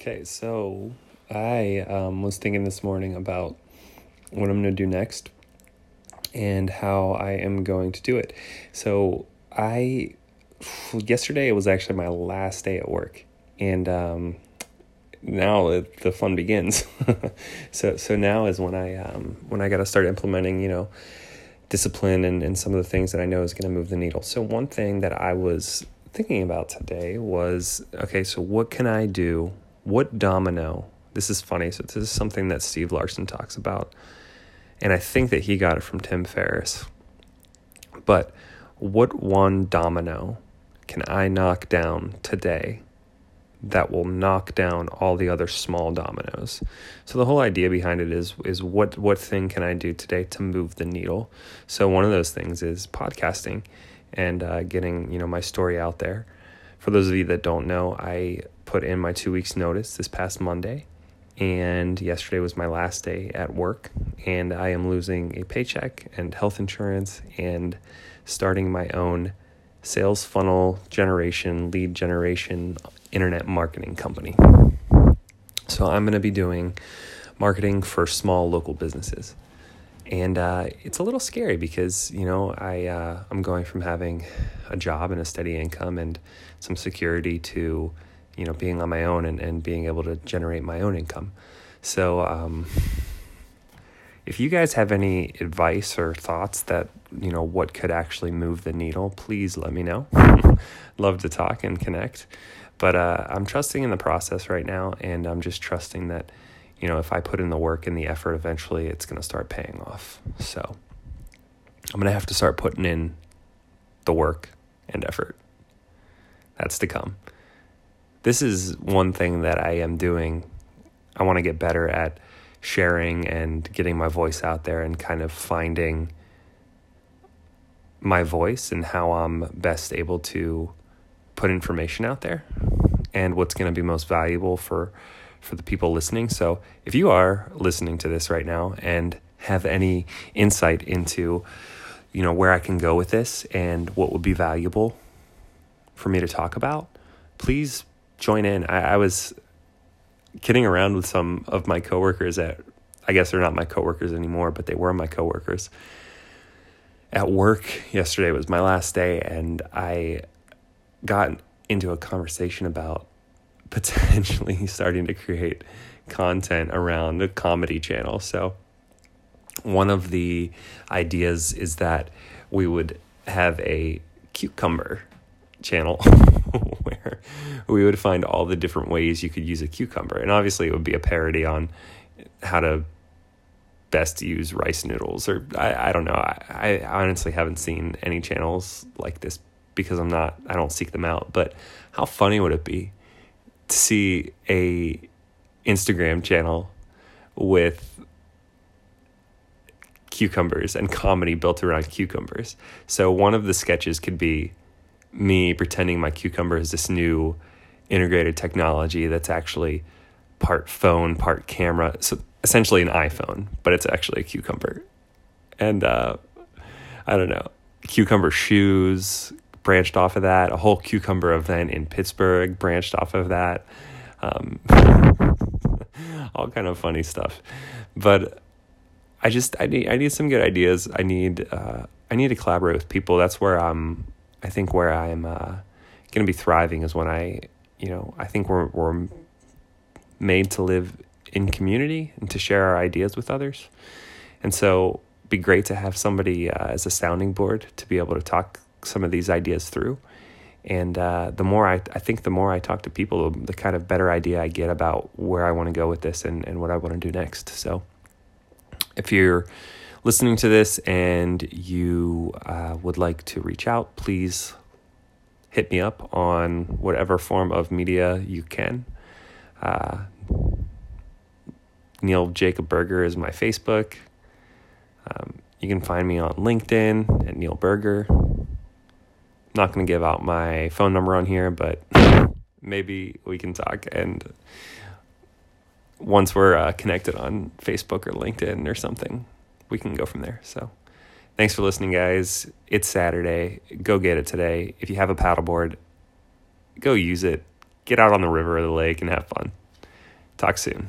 Okay, so I um, was thinking this morning about what I'm going to do next and how I am going to do it. So I yesterday it was actually my last day at work, and um, now it, the fun begins. so so now is when I um, when I got to start implementing, you know, discipline and, and some of the things that I know is going to move the needle. So one thing that I was thinking about today was okay, so what can I do? What domino? This is funny. So this is something that Steve Larsen talks about, and I think that he got it from Tim Ferriss. But what one domino can I knock down today that will knock down all the other small dominoes. So the whole idea behind it is is what what thing can I do today to move the needle? So one of those things is podcasting and uh, getting you know my story out there. For those of you that don't know, I put in my two weeks notice this past Monday, and yesterday was my last day at work, and I am losing a paycheck and health insurance and starting my own sales funnel generation, lead generation, internet marketing company. So I'm going to be doing marketing for small local businesses. And uh, it's a little scary because you know I uh, I'm going from having a job and a steady income and some security to you know being on my own and, and being able to generate my own income. So um, if you guys have any advice or thoughts that you know what could actually move the needle, please let me know. Love to talk and connect. But uh, I'm trusting in the process right now, and I'm just trusting that, you know, if I put in the work and the effort, eventually it's going to start paying off. So I'm going to have to start putting in the work and effort. That's to come. This is one thing that I am doing. I want to get better at sharing and getting my voice out there and kind of finding my voice and how I'm best able to put information out there and what's going to be most valuable for for the people listening. So, if you are listening to this right now and have any insight into you know where I can go with this and what would be valuable for me to talk about, please join in. I, I was kidding around with some of my coworkers at I guess they're not my coworkers anymore, but they were my coworkers. At work yesterday was my last day and I got into a conversation about potentially starting to create content around a comedy channel. So, one of the ideas is that we would have a cucumber channel we would find all the different ways you could use a cucumber. And obviously, it would be a parody on how to best use rice noodles, or I, I don't know. I, I honestly haven't seen any channels like this because I'm not I don't seek them out. But how funny would it be to see a Instagram channel with cucumbers and comedy built around cucumbers. So one of the sketches could be me pretending my cucumber is this new integrated technology that's actually part phone, part camera. So essentially an iPhone, but it's actually a cucumber. And uh, I don't know, cucumber shoes, branched off of that. A whole cucumber event in Pittsburgh branched off of that. Um, all kind of funny stuff, but I just I need I need some good ideas. I need uh, I need to collaborate with people. That's where I'm. I think where I'm uh, going to be thriving is when I you know I think we're we're made to live in community and to share our ideas with others, and so be great to have somebody uh, as a sounding board to be able to talk some of these ideas through. And uh, the more I, I think the more I talk to people, the kind of better idea I get about where I want to go with this and, and what I want to do next. So if you're listening to this and you uh, would like to reach out, please hit me up on whatever form of media you can. Uh, Neil Jacob Berger is my Facebook. Um, you can find me on LinkedIn at Neil Berger not going to give out my phone number on here, but maybe we can talk. And once we're uh, connected on Facebook or LinkedIn or something, we can go from there. So thanks for listening, guys. It's Saturday. Go get it today. If you have a paddleboard, go use it. Get out on the river or the lake and have fun. Talk soon.